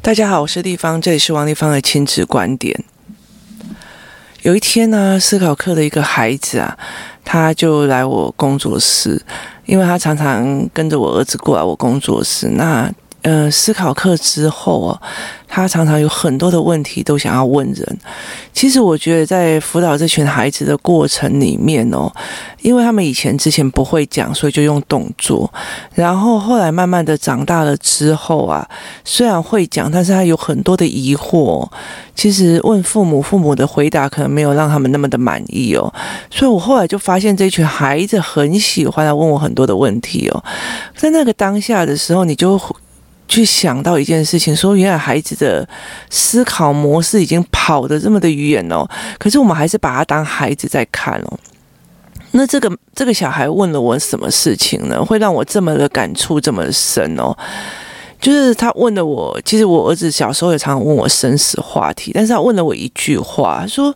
大家好，我是立方，这里是王立方的亲子观点。有一天呢，思考课的一个孩子啊，他就来我工作室，因为他常常跟着我儿子过来我工作室。那呃，思考课之后哦，他常常有很多的问题都想要问人。其实我觉得在辅导这群孩子的过程里面哦，因为他们以前之前不会讲，所以就用动作。然后后来慢慢的长大了之后啊，虽然会讲，但是他有很多的疑惑。其实问父母，父母的回答可能没有让他们那么的满意哦。所以我后来就发现这群孩子很喜欢来问我很多的问题哦。在那个当下的时候，你就。去想到一件事情，说原来孩子的思考模式已经跑得这么的远哦，可是我们还是把他当孩子在看哦。那这个这个小孩问了我什么事情呢？会让我这么的感触这么深哦？就是他问了我，其实我儿子小时候也常常问我生死话题，但是他问了我一句话，说。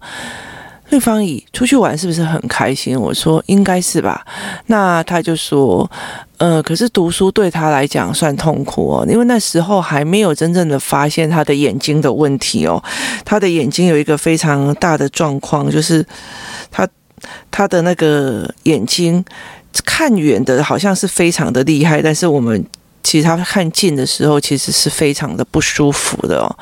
对方乙出去玩是不是很开心？我说应该是吧。那他就说，呃，可是读书对他来讲算痛苦哦，因为那时候还没有真正的发现他的眼睛的问题哦。他的眼睛有一个非常大的状况，就是他他的那个眼睛看远的好像是非常的厉害，但是我们其实他看近的时候，其实是非常的不舒服的哦。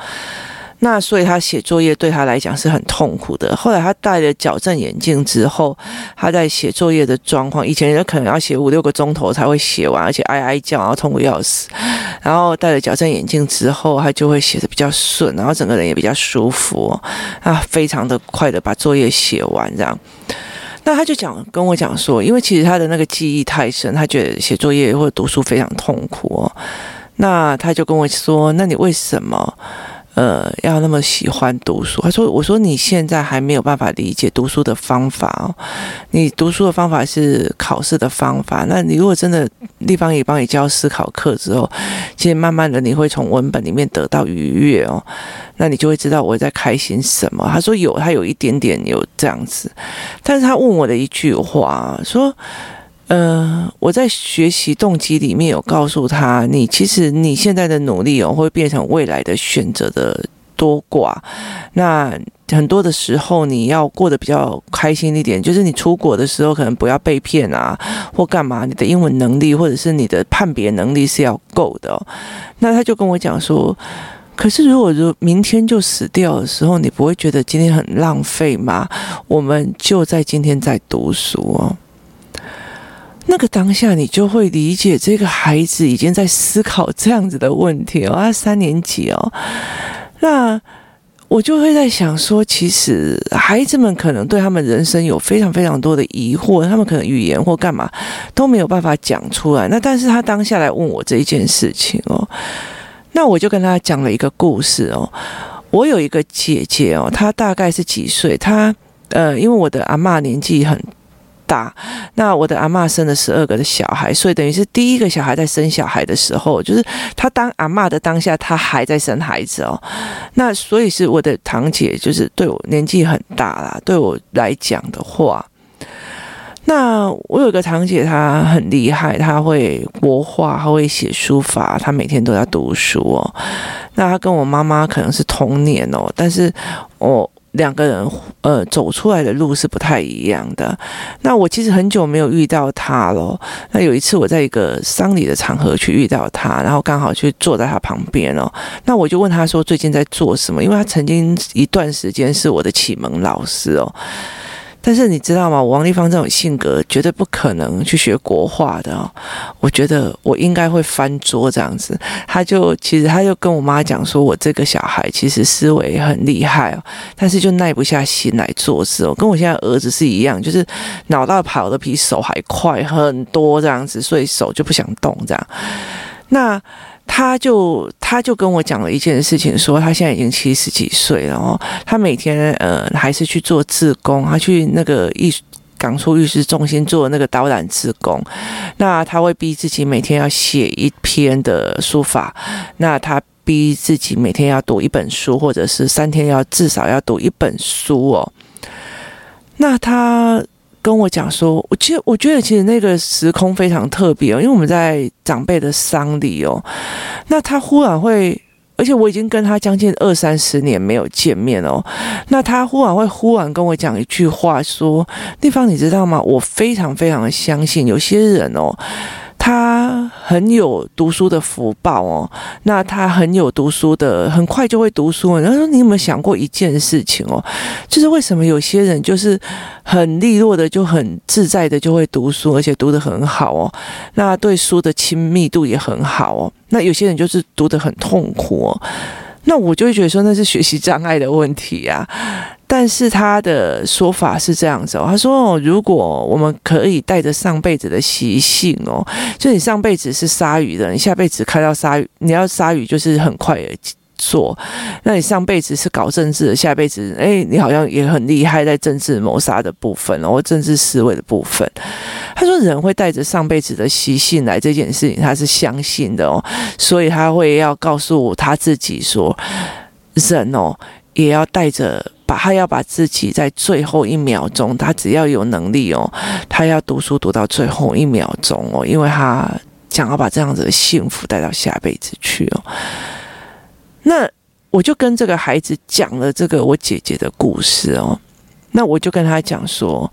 那所以他写作业对他来讲是很痛苦的。后来他戴了矫正眼镜之后，他在写作业的状况，以前人可能要写五六个钟头才会写完，而且哀哀叫，然后痛苦要死。然后戴了矫正眼镜之后，他就会写得比较顺，然后整个人也比较舒服，啊，非常的快的把作业写完这样。那他就讲跟我讲说，因为其实他的那个记忆太深，他觉得写作业或者读书非常痛苦哦。那他就跟我说，那你为什么？呃，要那么喜欢读书？他说：“我说你现在还没有办法理解读书的方法哦。你读书的方法是考试的方法。那你如果真的地方也帮你教思考课之后，其实慢慢的你会从文本里面得到愉悦哦。那你就会知道我在开心什么。”他说：“有，他有一点点有这样子。”但是他问我的一句话说。呃，我在学习动机里面有告诉他，你其实你现在的努力哦，会变成未来的选择的多寡。那很多的时候，你要过得比较开心一点，就是你出国的时候，可能不要被骗啊，或干嘛，你的英文能力或者是你的判别能力是要够的。那他就跟我讲说，可是如果说明天就死掉的时候，你不会觉得今天很浪费吗？我们就在今天在读书哦。那个当下，你就会理解这个孩子已经在思考这样子的问题哦，他三年级哦，那我就会在想说，其实孩子们可能对他们人生有非常非常多的疑惑，他们可能语言或干嘛都没有办法讲出来。那但是他当下来问我这一件事情哦，那我就跟他讲了一个故事哦。我有一个姐姐哦，她大概是几岁？她呃，因为我的阿嬷年纪很。大，那我的阿嬷生了十二个的小孩，所以等于是第一个小孩在生小孩的时候，就是他当阿嬷的当下，他还在生孩子哦。那所以是我的堂姐，就是对我年纪很大啦。对我来讲的话，那我有个堂姐，她很厉害，她会国画，她会写书法，她每天都在读书哦。那她跟我妈妈可能是同年哦，但是我。两个人呃走出来的路是不太一样的。那我其实很久没有遇到他了。那有一次我在一个丧礼的场合去遇到他，然后刚好去坐在他旁边哦。那我就问他说最近在做什么？因为他曾经一段时间是我的启蒙老师哦。但是你知道吗？王丽芳这种性格绝对不可能去学国画的哦。我觉得我应该会翻桌这样子。他就其实他就跟我妈讲说，我这个小孩其实思维很厉害哦，但是就耐不下心来做事哦。跟我现在儿子是一样，就是脑袋跑得比手还快很多这样子，所以手就不想动这样。那。他就他就跟我讲了一件事情，说他现在已经七十几岁了哦，他每天呃还是去做志工，他去那个艺港出艺术中心做那个导览志工，那他会逼自己每天要写一篇的书法，那他逼自己每天要读一本书，或者是三天要至少要读一本书哦，那他。跟我讲说，我其实我觉得其实那个时空非常特别哦，因为我们在长辈的丧礼哦，那他忽然会。而且我已经跟他将近二三十年没有见面哦，那他忽然会忽然跟我讲一句话，说：“丽芳，你知道吗？我非常非常的相信有些人哦。”他很有读书的福报哦，那他很有读书的，很快就会读书。然后说，你有没有想过一件事情哦？就是为什么有些人就是很利落的，就很自在的就会读书，而且读得很好哦。那对书的亲密度也很好哦。那有些人就是读得很痛苦哦。那我就会觉得说，那是学习障碍的问题呀。但是他的说法是这样子哦，他说哦，如果我们可以带着上辈子的习性哦，就你上辈子是鲨鱼的，你下辈子看到鲨鱼，你要鲨鱼就是很快的做。那你上辈子是搞政治的，下辈子哎，你好像也很厉害，在政治谋杀的部分哦，或政治思维的部分。他说人会带着上辈子的习性来这件事情，他是相信的哦，所以他会要告诉他自己说，人哦也要带着。把他要把自己在最后一秒钟，他只要有能力哦，他要读书读到最后一秒钟哦，因为他想要把这样子的幸福带到下辈子去哦。那我就跟这个孩子讲了这个我姐姐的故事哦，那我就跟他讲说，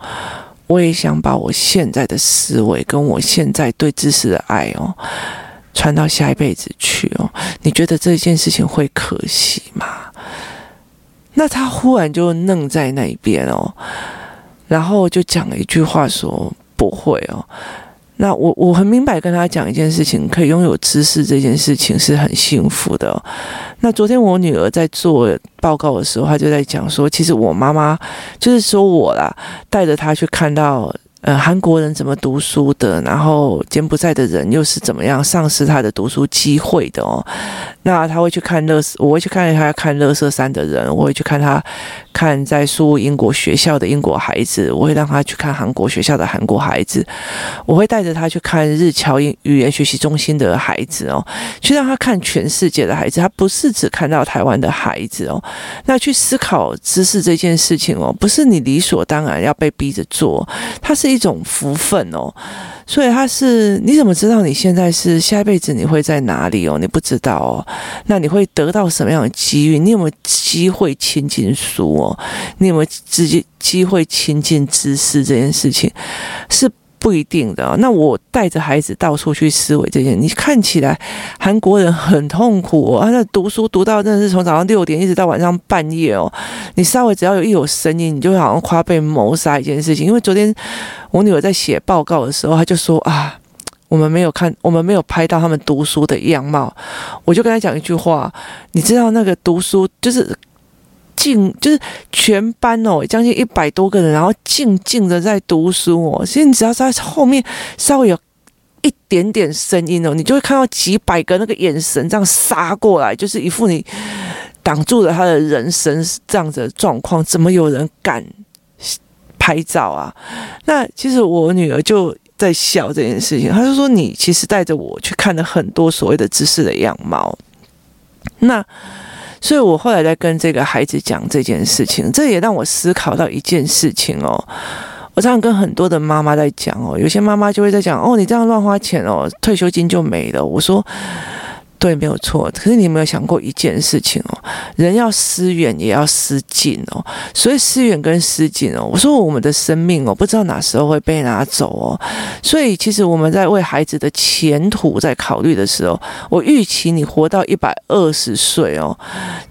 我也想把我现在的思维跟我现在对知识的爱哦，传到下一辈子去哦。你觉得这件事情会可惜吗？那他忽然就愣在那一边哦，然后就讲了一句话说：“不会哦。”那我我很明白跟他讲一件事情，可以拥有知识这件事情是很幸福的。那昨天我女儿在做报告的时候，她就在讲说：“其实我妈妈就是说我啦，带着她去看到。”呃，韩国人怎么读书的？然后柬埔寨的人又是怎么样丧失他的读书机会的哦？那他会去看乐，我会去看他看乐色山的人，我会去看他看在输英国学校的英国孩子，我会让他去看韩国学校的韩国孩子，我会带着他去看日侨英语言学习中心的孩子哦，去让他看全世界的孩子，他不是只看到台湾的孩子哦。那去思考知识这件事情哦，不是你理所当然要被逼着做，他是。一种福分哦，所以他是，你怎么知道你现在是下一辈子你会在哪里哦？你不知道哦，那你会得到什么样的机遇？你有没有机会亲近书哦？你有没有直接机会亲近知识这件事情是？不一定的。那我带着孩子到处去思维这件，你看起来韩国人很痛苦啊，那读书读到真的是从早上六点一直到晚上半夜哦。你稍微只要有一有声音，你就会好像快要被谋杀一件事情。因为昨天我女儿在写报告的时候，她就说啊，我们没有看，我们没有拍到他们读书的样貌。我就跟她讲一句话，你知道那个读书就是。静就是全班哦，将近一百多个人，然后静静的在读书哦。其实你只要在后面稍微有一点点声音哦，你就会看到几百个那个眼神这样杀过来，就是一副你挡住了他的人生这样子的状况。怎么有人敢拍照啊？那其实我女儿就在笑这件事情，她就说：“你其实带着我去看了很多所谓的知识的样貌。”那。所以我后来在跟这个孩子讲这件事情，这也让我思考到一件事情哦。我常常跟很多的妈妈在讲哦，有些妈妈就会在讲哦，你这样乱花钱哦，退休金就没了。我说。对，没有错。可是你有没有想过一件事情哦？人要思远，也要思近哦。所以思远跟思近哦，我说我们的生命哦，不知道哪时候会被拿走哦。所以其实我们在为孩子的前途在考虑的时候，我预期你活到一百二十岁哦，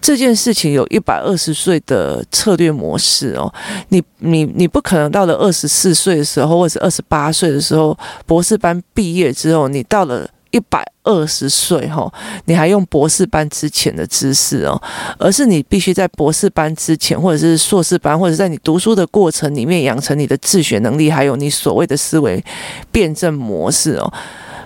这件事情有一百二十岁的策略模式哦。你你你不可能到了二十四岁的时候，或者是二十八岁的时候，博士班毕业之后，你到了。一百二十岁哈，你还用博士班之前的知识哦，而是你必须在博士班之前，或者是硕士班，或者在你读书的过程里面养成你的自学能力，还有你所谓的思维辩证模式哦。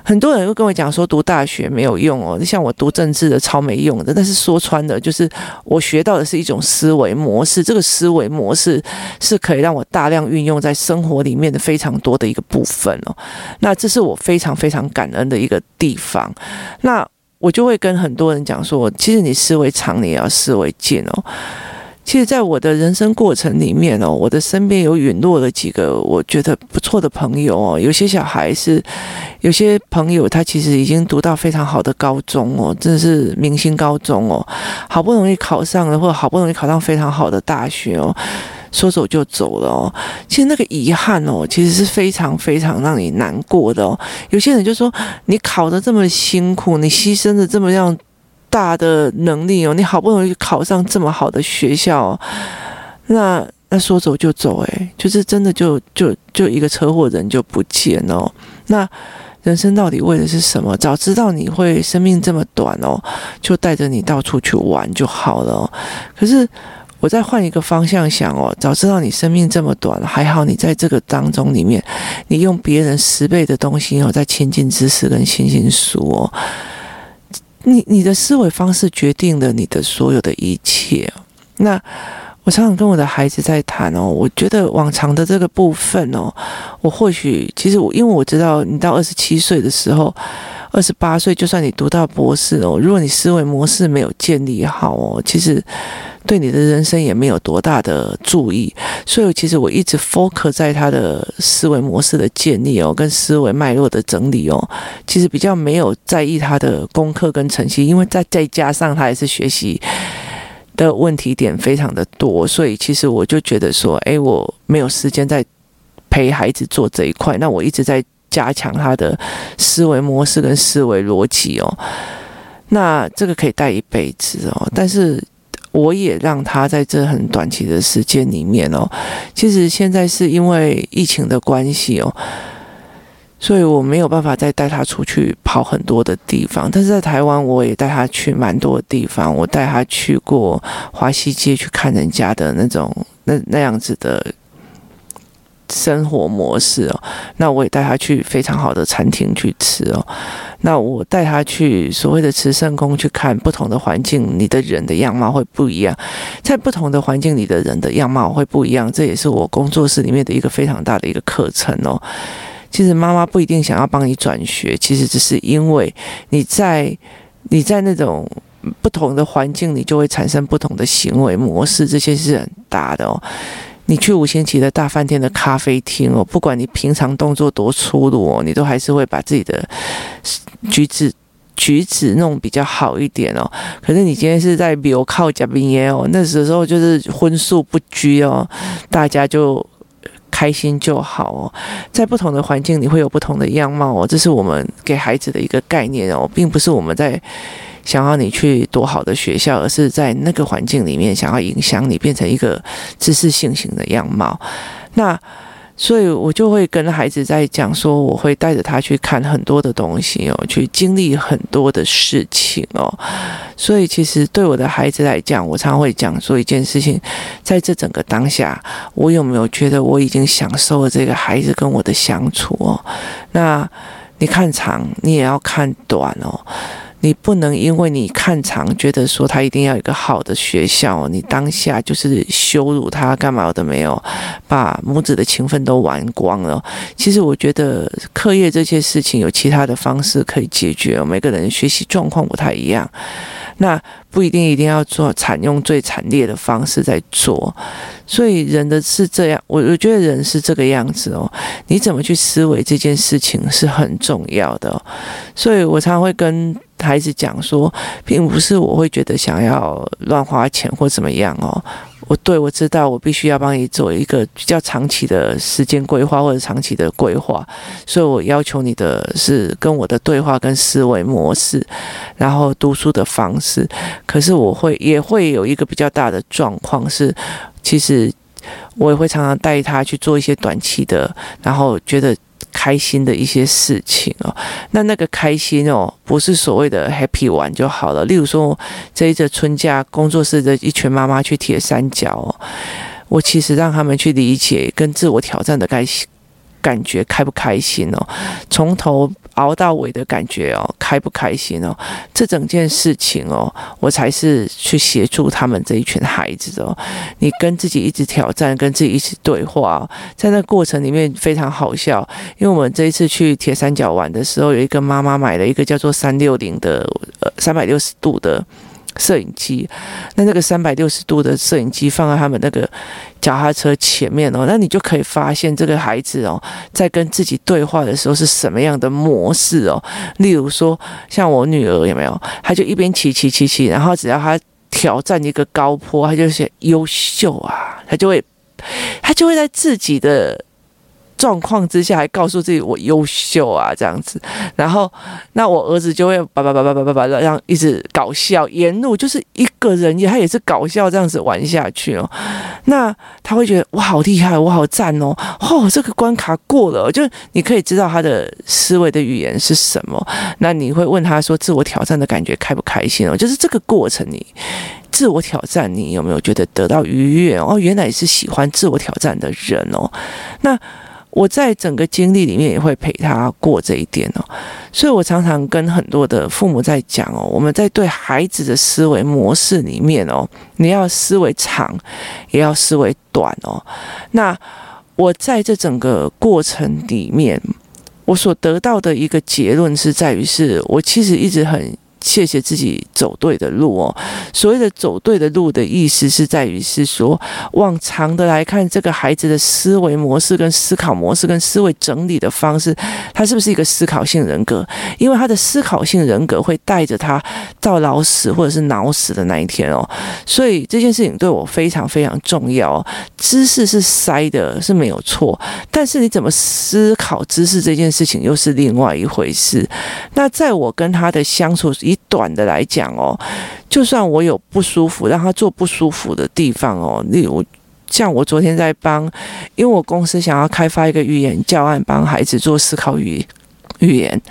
很多人会跟我讲说读大学没有用哦，像我读政治的超没用的。但是说穿了，就是我学到的是一种思维模式，这个思维模式是可以让我大量运用在生活里面的非常多的一个部分哦。那这是我非常非常感恩的一个地方。那我就会跟很多人讲说，其实你思维长，你也要思维近哦。其实，在我的人生过程里面哦，我的身边有陨落了几个我觉得不错的朋友哦。有些小孩是，有些朋友他其实已经读到非常好的高中哦，真的是明星高中哦，好不容易考上了，或者好不容易考上非常好的大学哦，说走就走了哦。其实那个遗憾哦，其实是非常非常让你难过的哦。有些人就说，你考得这么辛苦，你牺牲的这么样。大的能力哦，你好不容易考上这么好的学校，那那说走就走，诶，就是真的就就就一个车祸人就不见哦。那人生到底为的是什么？早知道你会生命这么短哦，就带着你到处去玩就好了。可是我再换一个方向想哦，早知道你生命这么短，还好你在这个当中里面，你用别人十倍的东西哦，在亲近知识跟信心书哦。你你的思维方式决定了你的所有的一切。那我常常跟我的孩子在谈哦，我觉得往常的这个部分哦，我或许其实我因为我知道你到二十七岁的时候。二十八岁，就算你读到博士哦，如果你思维模式没有建立好哦，其实对你的人生也没有多大的注意。所以，其实我一直 focus 在他的思维模式的建立哦，跟思维脉络的整理哦，其实比较没有在意他的功课跟成绩，因为再再加上他也是学习的问题点非常的多，所以其实我就觉得说，诶，我没有时间在陪孩子做这一块，那我一直在。加强他的思维模式跟思维逻辑哦，那这个可以带一辈子哦。但是我也让他在这很短期的时间里面哦，其实现在是因为疫情的关系哦，所以我没有办法再带他出去跑很多的地方。但是在台湾，我也带他去蛮多的地方。我带他去过华西街去看人家的那种那那样子的。生活模式哦，那我也带他去非常好的餐厅去吃哦。那我带他去所谓的慈圣宫去看不同的环境，你的人的样貌会不一样，在不同的环境里的人的样貌会不一样，这也是我工作室里面的一个非常大的一个课程哦。其实妈妈不一定想要帮你转学，其实只是因为你在你在那种不同的环境里就会产生不同的行为模式，这些是很大的哦。你去五星级的大饭店的咖啡厅哦，不管你平常动作多粗鲁哦，你都还是会把自己的举止举止弄比较好一点哦。可是你今天是在庙口吃饭耶哦，那时候就是荤素不拘哦，大家就开心就好哦。在不同的环境里会有不同的样貌哦，这是我们给孩子的一个概念哦，并不是我们在。想要你去多好的学校，而是在那个环境里面想要影响你变成一个知识性型的样貌。那所以，我就会跟孩子在讲说，我会带着他去看很多的东西哦，去经历很多的事情哦。所以，其实对我的孩子来讲，我常常会讲说一件事情，在这整个当下，我有没有觉得我已经享受了这个孩子跟我的相处哦？那你看长，你也要看短哦。你不能因为你看长，觉得说他一定要有一个好的学校，你当下就是羞辱他干嘛的没有，把母子的情分都玩光了。其实我觉得课业这些事情有其他的方式可以解决，每个人学习状况不太一样。那不一定一定要做采用最惨烈的方式在做，所以人的是这样，我我觉得人是这个样子哦。你怎么去思维这件事情是很重要的，所以我常常会跟孩子讲说，并不是我会觉得想要乱花钱或怎么样哦。我对我知道，我必须要帮你做一个比较长期的时间规划或者长期的规划，所以我要求你的是跟我的对话跟思维模式，然后读书的方式。可是我会也会有一个比较大的状况是，其实我也会常常带他去做一些短期的，然后觉得。开心的一些事情哦，那那个开心哦，不是所谓的 happy 玩就好了。例如说，这一次春假，工作室的一群妈妈去铁三角哦，我其实让他们去理解跟自我挑战的开心。感觉开不开心哦？从头熬到尾的感觉哦，开不开心哦？这整件事情哦，我才是去协助他们这一群孩子哦。你跟自己一直挑战，跟自己一直对话，在那过程里面非常好笑。因为我们这一次去铁三角玩的时候，有一个妈妈买了一个叫做三六零的呃三百六十度的摄影机，那那个三百六十度的摄影机放在他们那个脚踏车前面哦，那你就可以发现这个孩子哦，在跟自己对话的时候是什么样的模式哦。例如说，像我女儿有没有？她就一边骑骑骑骑，然后只要她挑战一个高坡，她就写优秀啊，她就会，她就会在自己的。状况之下还告诉自己我优秀啊这样子，然后那我儿子就会叭叭叭叭叭叭叭让一直搞笑，沿路就是一个人也他也是搞笑这样子玩下去哦，那他会觉得我好厉害，我好赞哦，哦这个关卡过了，就你可以知道他的思维的语言是什么，那你会问他说自我挑战的感觉开不开心哦，就是这个过程你自我挑战你有没有觉得得到愉悦哦，原来是喜欢自我挑战的人哦，那。我在整个经历里面也会陪他过这一点哦，所以我常常跟很多的父母在讲哦，我们在对孩子的思维模式里面哦，你要思维长，也要思维短哦。那我在这整个过程里面，我所得到的一个结论是在于，是我其实一直很。谢谢自己走对的路哦。所谓的走对的路的意思是在于是说，往长的来看，这个孩子的思维模式、跟思考模式、跟思维整理的方式，他是不是一个思考性人格？因为他的思考性人格会带着他到老死或者是脑死的那一天哦。所以这件事情对我非常非常重要。知识是塞的，是没有错，但是你怎么思考知识这件事情又是另外一回事。那在我跟他的相处以短的来讲哦，就算我有不舒服，让他做不舒服的地方哦，例如像我昨天在帮，因为我公司想要开发一个语言教案，帮孩子做思考语。语言，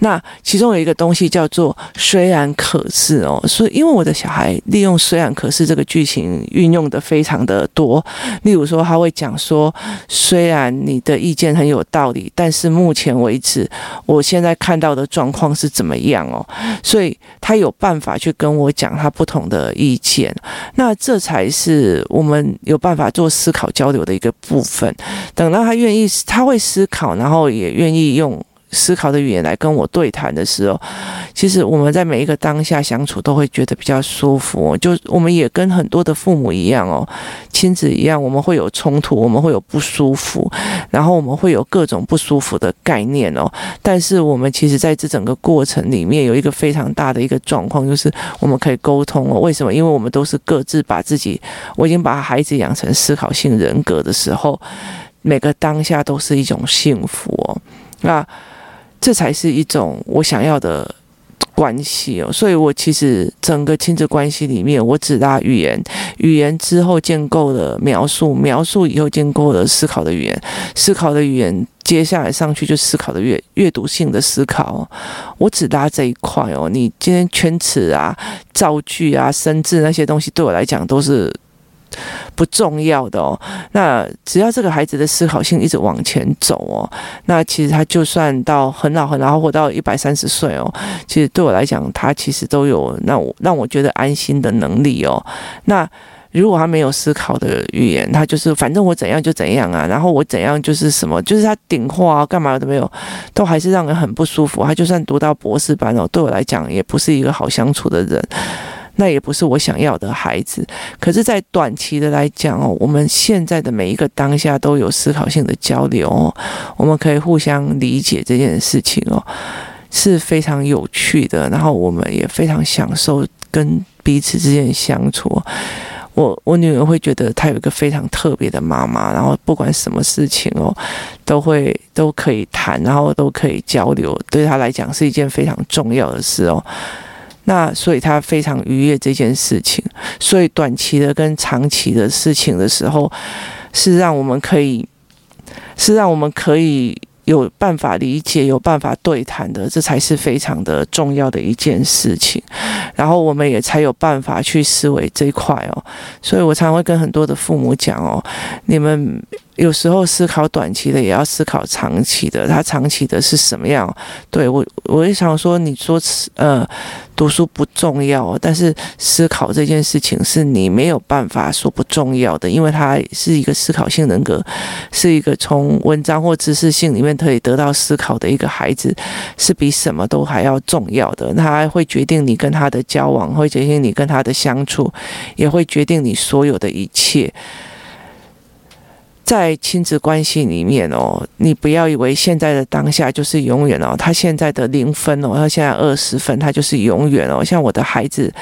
那其中有一个东西叫做“虽然可是”哦，所以因为我的小孩利用“虽然可是”这个剧情运用的非常的多，例如说他会讲说：“虽然你的意见很有道理，但是目前为止，我现在看到的状况是怎么样哦？”所以他有办法去跟我讲他不同的意见，那这才是我们有办法做思考交流的一个部分。等到他愿意，他会思考，然后也愿意用。思考的语言来跟我对谈的时候，其实我们在每一个当下相处都会觉得比较舒服。就我们也跟很多的父母一样哦，亲子一样，我们会有冲突，我们会有不舒服，然后我们会有各种不舒服的概念哦。但是我们其实在这整个过程里面有一个非常大的一个状况，就是我们可以沟通哦。为什么？因为我们都是各自把自己，我已经把孩子养成思考性人格的时候，每个当下都是一种幸福哦。那。这才是一种我想要的关系哦，所以我其实整个亲子关系里面，我只拉语言，语言之后建构了描述，描述以后建构了思考的语言，思考的语言接下来上去就思考的阅阅读性的思考，我只拉这一块哦。你今天圈词啊、造句啊、生字那些东西，对我来讲都是。不重要的哦，那只要这个孩子的思考性一直往前走哦，那其实他就算到很老很老，活到一百三十岁哦，其实对我来讲，他其实都有让我让我觉得安心的能力哦。那如果他没有思考的语言，他就是反正我怎样就怎样啊，然后我怎样就是什么，就是他顶话啊，干嘛都没有，都还是让人很不舒服。他就算读到博士班哦，对我来讲也不是一个好相处的人。那也不是我想要的孩子，可是，在短期的来讲哦，我们现在的每一个当下都有思考性的交流哦，我们可以互相理解这件事情哦，是非常有趣的。然后我们也非常享受跟彼此之间相处。我我女儿会觉得她有一个非常特别的妈妈，然后不管什么事情哦，都会都可以谈，然后都可以交流，对她来讲是一件非常重要的事哦。那所以他非常愉悦这件事情，所以短期的跟长期的事情的时候，是让我们可以，是让我们可以有办法理解、有办法对谈的，这才是非常的重要的一件事情。然后我们也才有办法去思维这一块哦。所以我常常会跟很多的父母讲哦，你们有时候思考短期的，也要思考长期的。他长期的是什么样？对，我，我也想说，你说呃，读书不重要，但是思考这件事情是你没有办法说不重要的，因为他是一个思考性人格，是一个从文章或知识性里面可以得到思考的一个孩子，是比什么都还要重要的。他会决定你跟他的交往，会决定你跟他的相处，也会决定你所有的一切。在亲子关系里面哦，你不要以为现在的当下就是永远哦。他现在的零分哦，他现在二十分，他就是永远哦。像我的孩子，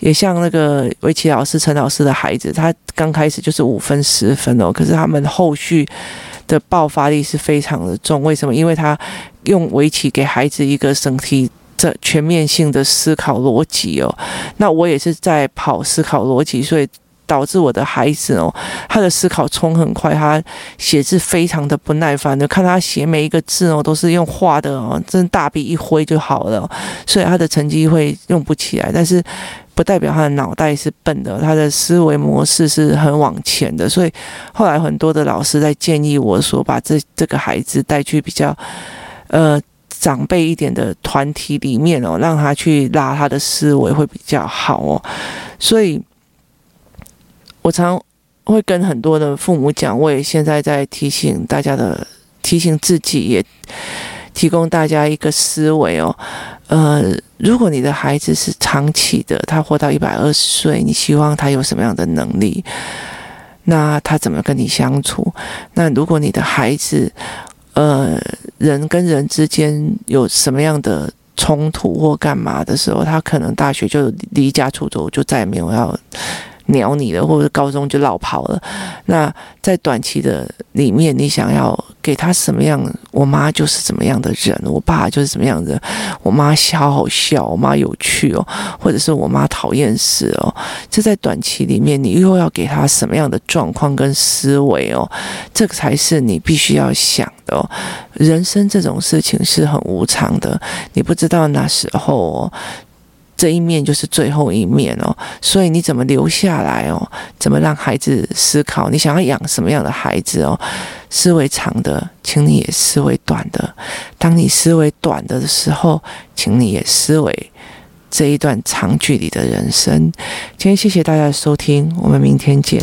也像那个围棋老师陈老师的孩子，他刚开始就是五分十分哦，可是他们后续的爆发力是非常的重。为什么？因为他用围棋给孩子一个整体这全面性的思考逻辑哦。那我也是在跑思考逻辑，所以。导致我的孩子哦，他的思考冲很快，他写字非常的不耐烦的，看他写每一个字哦，都是用画的哦，真大笔一挥就好了，所以他的成绩会用不起来。但是不代表他的脑袋是笨的，他的思维模式是很往前的。所以后来很多的老师在建议我说，把这这个孩子带去比较呃长辈一点的团体里面哦，让他去拉他的思维会比较好哦。所以。我常会跟很多的父母讲，我也现在在提醒大家的，提醒自己，也提供大家一个思维哦。呃，如果你的孩子是长期的，他活到一百二十岁，你希望他有什么样的能力？那他怎么跟你相处？那如果你的孩子，呃，人跟人之间有什么样的冲突或干嘛的时候，他可能大学就离家出走，就再也没有要。鸟你了，或者高中就落跑了。那在短期的里面，你想要给他什么样？我妈就是怎么样的人，我爸就是怎么样的。我妈好好笑，我妈有趣哦，或者是我妈讨厌死哦。这在短期里面，你又要给他什么样的状况跟思维哦？这个才是你必须要想的哦。人生这种事情是很无常的，你不知道那时候哦。这一面就是最后一面哦，所以你怎么留下来哦？怎么让孩子思考？你想要养什么样的孩子哦？思维长的，请你也思维短的。当你思维短的的时候，请你也思维这一段长距离的人生。今天谢谢大家的收听，我们明天见。